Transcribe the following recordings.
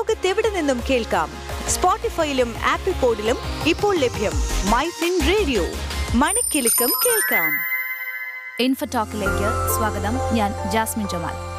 ലോകത്തെവിടെ നിന്നും കേൾക്കാം? സ്പോട്ടിഫൈയിലും ആപ്പിൾ പോഡിലും ഇപ്പോൾ ലഭ്യം മൈ ഫിൻ റേഡിയോ. മണിക്കെലക്കം കേൾക്കാം. ഇൻഫോടോക്കിലേക്ക് സ്വാഗതം. ഞാൻ ജാസ്മിൻ ജമാൽ.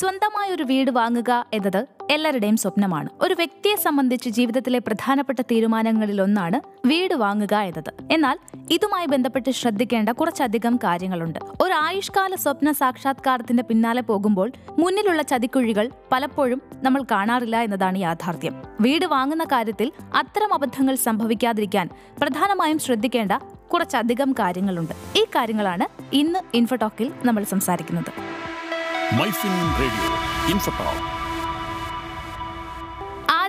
സ്വന്തമായ ഒരു വീട് വാങ്ങുക എന്നത് എല്ലാവരുടെയും സ്വപ്നമാണ്. ഒരു വ്യക്തിയെ സംബന്ധിച്ച് ജീവിതത്തിലെ പ്രധാനപ്പെട്ട തീരുമാനങ്ങളിൽ ഒന്നാണ് വീട് വാങ്ങുക എന്നത്. എന്നാൽ ഇതുമായി ബന്ധപ്പെട്ട് ശ്രദ്ധിക്കേണ്ട കുറച്ചധികം കാര്യങ്ങളുണ്ട്. ഒരു ആയുഷ്കാല സ്വപ്ന സാക്ഷാത്കാരത്തിന്റെ പിന്നാലെ പോകുമ്പോൾ മുന്നിലുള്ള ചതിക്കുഴികൾ പലപ്പോഴും നമ്മൾ കാണാറില്ല എന്നതാണ് യാഥാർത്ഥ്യം. വീട് വാങ്ങുന്ന കാര്യത്തിൽ അത്തരം അബദ്ധങ്ങൾ സംഭവിക്കാതിരിക്കാൻ പ്രധാനമായും ശ്രദ്ധിക്കേണ്ട കുറച്ചധികം കാര്യങ്ങളുണ്ട്. ഈ കാര്യങ്ങളാണ് ഇന്ന് ഇൻഫോടോക്കിൽ നമ്മൾ സംസാരിക്കുന്നത്. മൈഫിൻ റേഡിയോ ഇൻഫോടോക്ക്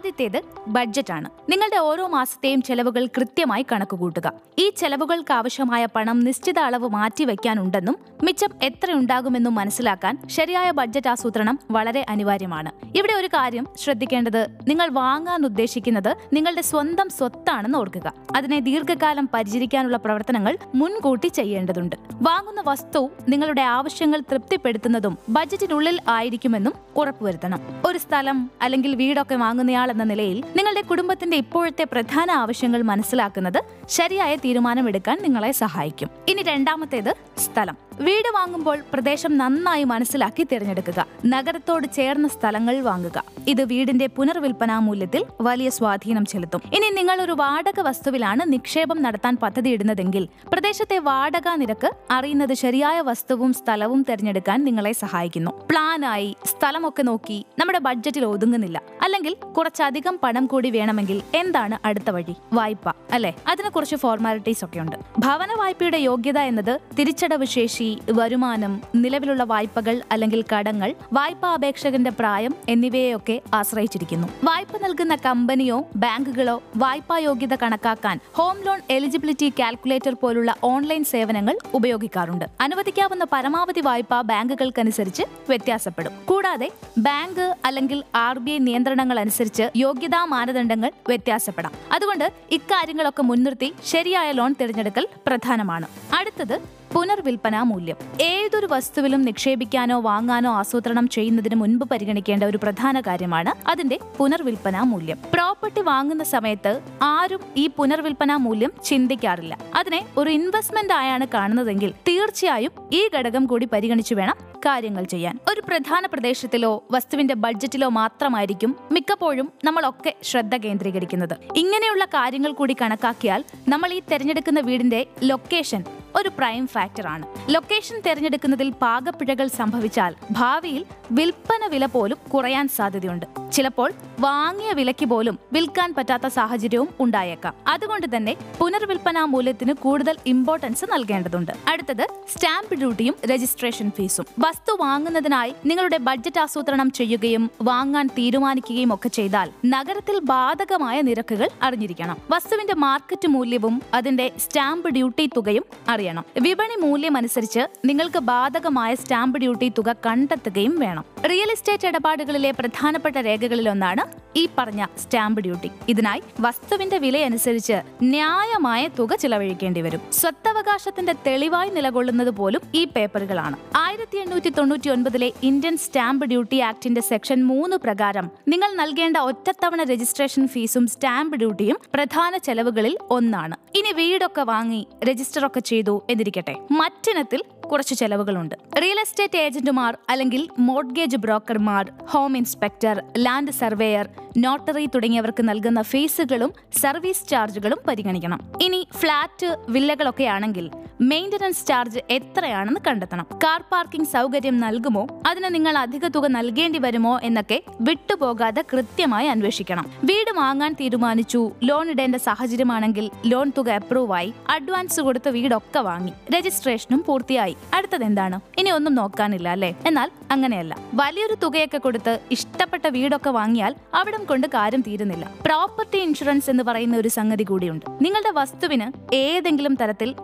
ആദ്യത്തേത് ആണ് നിങ്ങളുടെ ഓരോ മാസത്തെയും ചെലവുകൾ കൃത്യമായി കണക്കുകൂട്ടുക. ഈ ചെലവുകൾക്ക് ആവശ്യമായ പണം നിശ്ചിത അളവ് മാറ്റിവെക്കാനുണ്ടെന്നും മിച്ചം എത്രയുണ്ടാകുമെന്നും മനസ്സിലാക്കാൻ ശരിയായ ബഡ്ജറ്റ് ആസൂത്രണം വളരെ അനിവാര്യമാണ്. ഇവിടെ ഒരു കാര്യം ശ്രദ്ധിക്കേണ്ടത് നിങ്ങൾ വാങ്ങാൻ ഉദ്ദേശിക്കുന്നത് നിങ്ങളുടെ സ്വന്തം സ്വത്താണെന്ന് ഓർക്കുക. അതിനെ ദീർഘകാലം പരിചരിക്കാനുള്ള പ്രവർത്തനങ്ങൾ മുൻകൂട്ടി ചെയ്യേണ്ടതുണ്ട്. വാങ്ങുന്ന വസ്തു നിങ്ങളുടെ ആവശ്യങ്ങൾ തൃപ്തിപ്പെടുത്തുന്നതും ബഡ്ജറ്റിനുള്ളിൽ ആയിരിക്കുമെന്നും ഉറപ്പുവരുത്തണം. ഒരു സ്ഥലം അല്ലെങ്കിൽ വീടൊക്കെ വാങ്ങുന്നയാൾ എന്ന നിലയിൽ നിങ്ങളുടെ കുടുംബത്തിന്റെ ഇപ്പോഴത്തെ പ്രധാന ആവശ്യങ്ങൾ മനസ്സിലാക്കുന്നത് ശരിയായ തീരുമാനമെടുക്കാൻ നിങ്ങളെ സഹായിക്കും. ഇനി രണ്ടാമത്തേത് സ്ഥലം. വീട് വാങ്ങുമ്പോൾ പ്രദേശം നന്നായി മനസ്സിലാക്കി തിരഞ്ഞെടുക്കുക. നഗരത്തോട് ചേർന്ന സ്ഥലങ്ങൾ വാങ്ങുക. ഇത് വീടിന്റെ പുനർവിൽപ്പനാ മൂല്യത്തിൽ വലിയ സ്വാധീനം ചെലുത്തും. ഇനി നിങ്ങൾ ഒരു വാടക വസ്തുവിലാണ് നിക്ഷേപം നടത്താൻ പദ്ധതിയിടുന്നതെങ്കിൽ പ്രദേശത്തെ വാടക നിരക്ക് അറിയുന്നത് ശരിയായ വസ്തുവും സ്ഥലവും തിരഞ്ഞെടുക്കാൻ നിങ്ങളെ സഹായിക്കുന്നു. പ്ലാനായി സ്ഥലമൊക്കെ നോക്കി നമ്മുടെ ബഡ്ജറ്റിൽ ഒതുങ്ങുന്നില്ല. അല്ലെങ്കിൽ കുറച്ചധികം പണം കൂടി വേണമെങ്കിൽ എന്താണ് അടുത്ത വഴി? വായ്പ അല്ലെ? കുറച്ച് ഫോർമാലിറ്റീസ് ഒക്കെ ഉണ്ട്. ഭവന വായ്പയുടെ യോഗ്യത എന്നത് തിരിച്ചടവ് ശേഷി വരുമാനം നിലവിലുള്ള വായ്പകൾ അല്ലെങ്കിൽ കടങ്ങൾ വായ്പാ അപേക്ഷകന്റെ പ്രായം എന്നിവയെയൊക്കെ ആശ്രയിച്ചിരിക്കുന്നു. വായ്പ നൽകുന്ന കമ്പനിയോ ബാങ്കുകളോ വായ്പാ യോഗ്യത കണക്കാക്കാൻ ഹോം ലോൺ എലിജിബിലിറ്റി കാൽക്കുലേറ്റർ പോലുള്ള ഓൺലൈൻ സേവനങ്ങൾ ഉപയോഗിക്കാറുണ്ട്. അനുവദിക്കാവുന്ന പരമാവധി വായ്പ ബാങ്കുകൾക്കനുസരിച്ച് വ്യത്യാസപ്പെടും. കൂടാതെ ബാങ്ക് അല്ലെങ്കിൽ ആർ ബി ഐ നിയന്ത്രണങ്ങൾ അനുസരിച്ച് യോഗ്യതാ മാനദണ്ഡങ്ങൾ വ്യത്യാസപ്പെടാം. അതുകൊണ്ട് ഇക്കാര്യങ്ങളൊക്കെ മുൻനിർത്തി ശരിയായ ലോൺ തിരഞ്ഞെടുക്കൽ പ്രധാനമാണ്. അടുത്തത് പുനർവിൽപ്പനാ മൂല്യം. ഏതൊരു വസ്തുവിലും നിക്ഷേപിക്കാനോ വാങ്ങാനോ ആസൂത്രണം ചെയ്യുന്നതിന് മുൻപ് പരിഗണിക്കേണ്ട ഒരു പ്രധാന കാര്യമാണ് അതിന്റെ പുനർവിൽപ്പന മൂല്യം. പ്രോപ്പർട്ടി വാങ്ങുന്ന സമയത്ത് ആരും ഈ പുനർവിൽപ്പന മൂല്യം ചിന്തിക്കാറില്ല. അതിനെ ഒരു ഇൻവെസ്റ്റ്മെന്റ് ആയാണ് കാണുന്നതെങ്കിൽ തീർച്ചയായും ഈ ഘടകം കൂടി പരിഗണിച്ചു വേണം കാര്യങ്ങൾ ചെയ്യാൻ. ഒരു പ്രധാന പ്രദേശത്തിലോ വസ്തുവിന്റെ ബഡ്ജറ്റിലോ മാത്രമായിരിക്കും മിക്കപ്പോഴും നമ്മളൊക്കെ ശ്രദ്ധ കേന്ദ്രീകരിക്കുന്നത്. ഇങ്ങനെയുള്ള കാര്യങ്ങൾ കൂടി കണക്കാക്കിയാൽ നമ്മൾ ഈ തിരഞ്ഞെടുക്കുന്ന വീടിന്റെ ലൊക്കേഷൻ ഒരു പ്രൈം ഫാക്ടറാണ് ലൊക്കേഷൻ തിരഞ്ഞെടുക്കുന്നതിൽ പാകപ്പിഴകൾ സംഭവിച്ചാൽ ഭാവിയിൽ വിൽപ്പന വില പോലും കുറയാൻ സാധ്യതയുണ്ട്. ചിലപ്പോൾ വാങ്ങിയ വിലയ്ക്ക് പോലും വിൽക്കാൻ പറ്റാത്ത സാഹചര്യവും ഉണ്ടായേക്കാം. അതുകൊണ്ട് തന്നെ പുനർവിൽപ്പനാ മൂല്യത്തിന് കൂടുതൽ ഇമ്പോർട്ടൻസ് നൽകേണ്ടതുണ്ട്. അടുത്തത് സ്റ്റാമ്പ് ഡ്യൂട്ടിയും രജിസ്ട്രേഷൻ ഫീസും വസ്തു വാങ്ങുന്നതിനായി നിങ്ങളുടെ ബഡ്ജറ്റ് ആസൂത്രണം ചെയ്യുകയും വാങ്ങാൻ തീരുമാനിക്കുകയും ഒക്കെ ചെയ്താൽ നഗരത്തിൽ ബാധകമായ നിരക്കുകൾ അറിഞ്ഞിരിക്കണം. വസ്തുവിന്റെ മാർക്കറ്റ് മൂല്യവും അതിന്റെ സ്റ്റാമ്പ് ഡ്യൂട്ടി തുകയും അറിയണം. വിപണി മൂല്യം അനുസരിച്ച് നിങ്ങൾക്ക് ബാധകമായ സ്റ്റാമ്പ് ഡ്യൂട്ടി തുക കണ്ടെത്തുകയും വേണം. റിയൽ എസ്റ്റേറ്റ് ഇടപാടുകളിലെ പ്രധാനപ്പെട്ട രേഖകളിലൊന്നാണ് ഈ പറഞ്ഞ സ്റ്റാമ്പ് ഡ്യൂട്ടി. ഇതിനായി വസ്തുവിന്റെ വിലയനുസരിച്ച് ന്യായമായ തുക ചിലവഴിക്കേണ്ടി വരും. സ്വത്തവകാശത്തിന്റെ തെളിവായി നിലകൊള്ളുന്നത് പോലും ഈ പേപ്പറുകളാണ്. ആയിരത്തി എണ്ണൂറ്റി തൊണ്ണൂറ്റി ഒൻപതിലെ ഇന്ത്യൻ സ്റ്റാമ്പ് ഡ്യൂട്ടി ആക്ടിന്റെ സെക്ഷൻ മൂന്ന് പ്രകാരം നിങ്ങൾ നൽകേണ്ട ഒറ്റത്തവണ രജിസ്ട്രേഷൻ ഫീസും സ്റ്റാമ്പ് ഡ്യൂട്ടിയും പ്രധാന ചെലവുകളിൽ ഒന്നാണ്. ഇനി വീടൊക്കെ വാങ്ങി രജിസ്റ്റർ ഒക്കെ ചെയ്തു എന്നിരിക്കട്ടെ. മറ്റിനത്തിൽ കുറച്ച് ചെലവുകളുണ്ട്. റിയൽ എസ്റ്റേറ്റ് ഏജന്റുമാർ അല്ലെങ്കിൽ mortgage ബ്രോക്കർമാർ home inspector land surveyor notary തുടങ്ങിയവർക്ക് നൽകുന്ന ഫീസുകളും സർവീസ് ചാർജുകളും പരിഗണിക്കണം. ഇനി ഫ്ളാറ്റ് വില്ലകളൊക്കെ ആണെങ്കിൽ മെയിന്റനൻസ് ചാർജ് എത്രയാണെന്ന് കണ്ടെത്തണം. കാർ പാർക്കിംഗ് സൗകര്യം നൽകുമോ? അതിന് നിങ്ങൾ അധിക തുക നൽകേണ്ടി വരുമോ എന്നൊക്കെ വിട്ടുപോകാതെ കൃത്യമായി അന്വേഷിക്കണം. വീട് വാങ്ങാൻ തീരുമാനിച്ചു. ലോൺ ഇടേണ്ട സാഹചര്യമാണെങ്കിൽ ലോൺ തുക അപ്രൂവ് ആയി. അഡ്വാൻസ് കൊടുത്ത് വീടൊക്കെ വാങ്ങി. രജിസ്ട്രേഷനും പൂർത്തിയായി. അടുത്തത് എന്താണ്? ഇനി ഒന്നും നോക്കാനില്ല അല്ലേ? എന്നാൽ അങ്ങനെയല്ല. വലിയൊരു തുകയൊക്കെ കൊടുത്ത് ഇഷ്ടപ്പെട്ട വീടൊക്കെ വാങ്ങിയാൽ അവിടം കൊണ്ട് കാര്യം തീരുന്നില്ല. പ്രോപ്പർട്ടി ഇൻഷുറൻസ് എന്ന് പറയുന്ന ഒരു സംഗതി കൂടിയുണ്ട്. നിങ്ങളുടെ വസ്തുവിന് ഏതെങ്കിലും തരത്തിൽ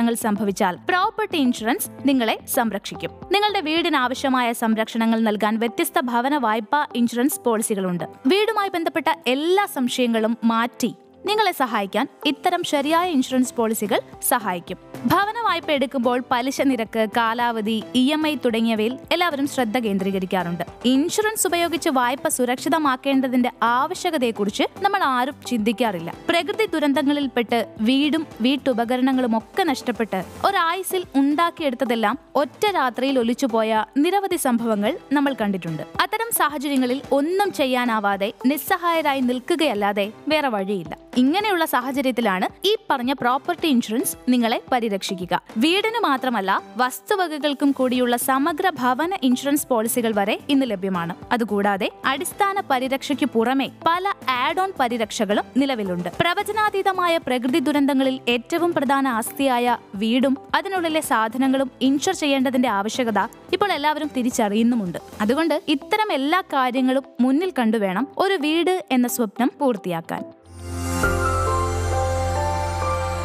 നാശനഷ്ടങ്ങൾ സംഭവിച്ചാൽ പ്രോപ്പർട്ടി ഇൻഷുറൻസ് നിങ്ങളെ സംരക്ഷിക്കും. നിങ്ങളുടെ വീടിന് ആവശ്യമായ സംരക്ഷണങ്ങൾ നൽകാൻ വ്യത്യസ്ത ഭവന വായ്പാ ഇൻഷുറൻസ് പോളിസികളുണ്ട് വീടുമായി ബന്ധപ്പെട്ട എല്ലാ സംശയങ്ങളും മാറ്റി നിങ്ങളെ സഹായിക്കാൻ ഇത്തരം ശരിയായ ഇൻഷുറൻസ് പോളിസികൾ സഹായിക്കും. ഭവന വായ്പ എടുക്കുമ്പോൾ പലിശ നിരക്ക് കാലാവധി ഇ എം ഐ തുടങ്ങിയവയിൽ എല്ലാവരും ശ്രദ്ധ കേന്ദ്രീകരിക്കാറുണ്ട്. ഇൻഷുറൻസ് ഉപയോഗിച്ച് വായ്പ സുരക്ഷിതമാക്കേണ്ടതിന്റെ ആവശ്യകതയെക്കുറിച്ച് നമ്മൾ ആരും ചിന്തിക്കാറില്ല. പ്രകൃതി ദുരന്തങ്ങളിൽപ്പെട്ട് വീടും വീട്ടുപകരണങ്ങളും ഒക്കെ നഷ്ടപ്പെട്ട് ഒരായുസിൽ ഉണ്ടാക്കിയെടുത്തതെല്ലാം ഒറ്റ രാത്രിയിൽ ഒലിച്ചുപോയ നിരവധി സംഭവങ്ങൾ നമ്മൾ കണ്ടിട്ടുണ്ട്. അത്തരം സാഹചര്യങ്ങളിൽ ഒന്നും ചെയ്യാനാവാതെ നിസ്സഹായരായി നിൽക്കുകയല്ലാതെ വേറെ വഴിയില്ല. ഇങ്ങനെയുള്ള സാഹചര്യത്തിലാണ് ഈ പറഞ്ഞ പ്രോപ്പർട്ടി ഇൻഷുറൻസ് നിങ്ങളെ പരിരക്ഷിക്കുക. വീടിന് മാത്രമല്ല വസ്തുവകകൾക്കും കൂടിയുള്ള സമഗ്ര ഭവന ഇൻഷുറൻസ് പോളിസികൾ വരെ ഇന്ന് ലഭ്യമാണ്. അതുകൂടാതെ അടിസ്ഥാന പരിരക്ഷയ്ക്ക് പുറമെ പല ആഡ് ഓൺ പരിരക്ഷകളും നിലവിലുണ്ട്. പ്രവചനാതീതമായ പ്രകൃതി ദുരന്തങ്ങളിൽ ഏറ്റവും പ്രധാന ആസ്തിയായ വീടും അതിനുള്ളിലെ സാധനങ്ങളും ഇൻഷുർ ചെയ്യേണ്ടതിന്റെ ആവശ്യകത ഇപ്പോൾ എല്ലാവരും തിരിച്ചറിയുന്നുമുണ്ട്. അതുകൊണ്ട് ഇത്തരം എല്ലാ കാര്യങ്ങളും മുന്നിൽ കണ്ടുവേണം ഒരു വീട് എന്ന സ്വപ്നം പൂർത്തിയാക്കാൻ.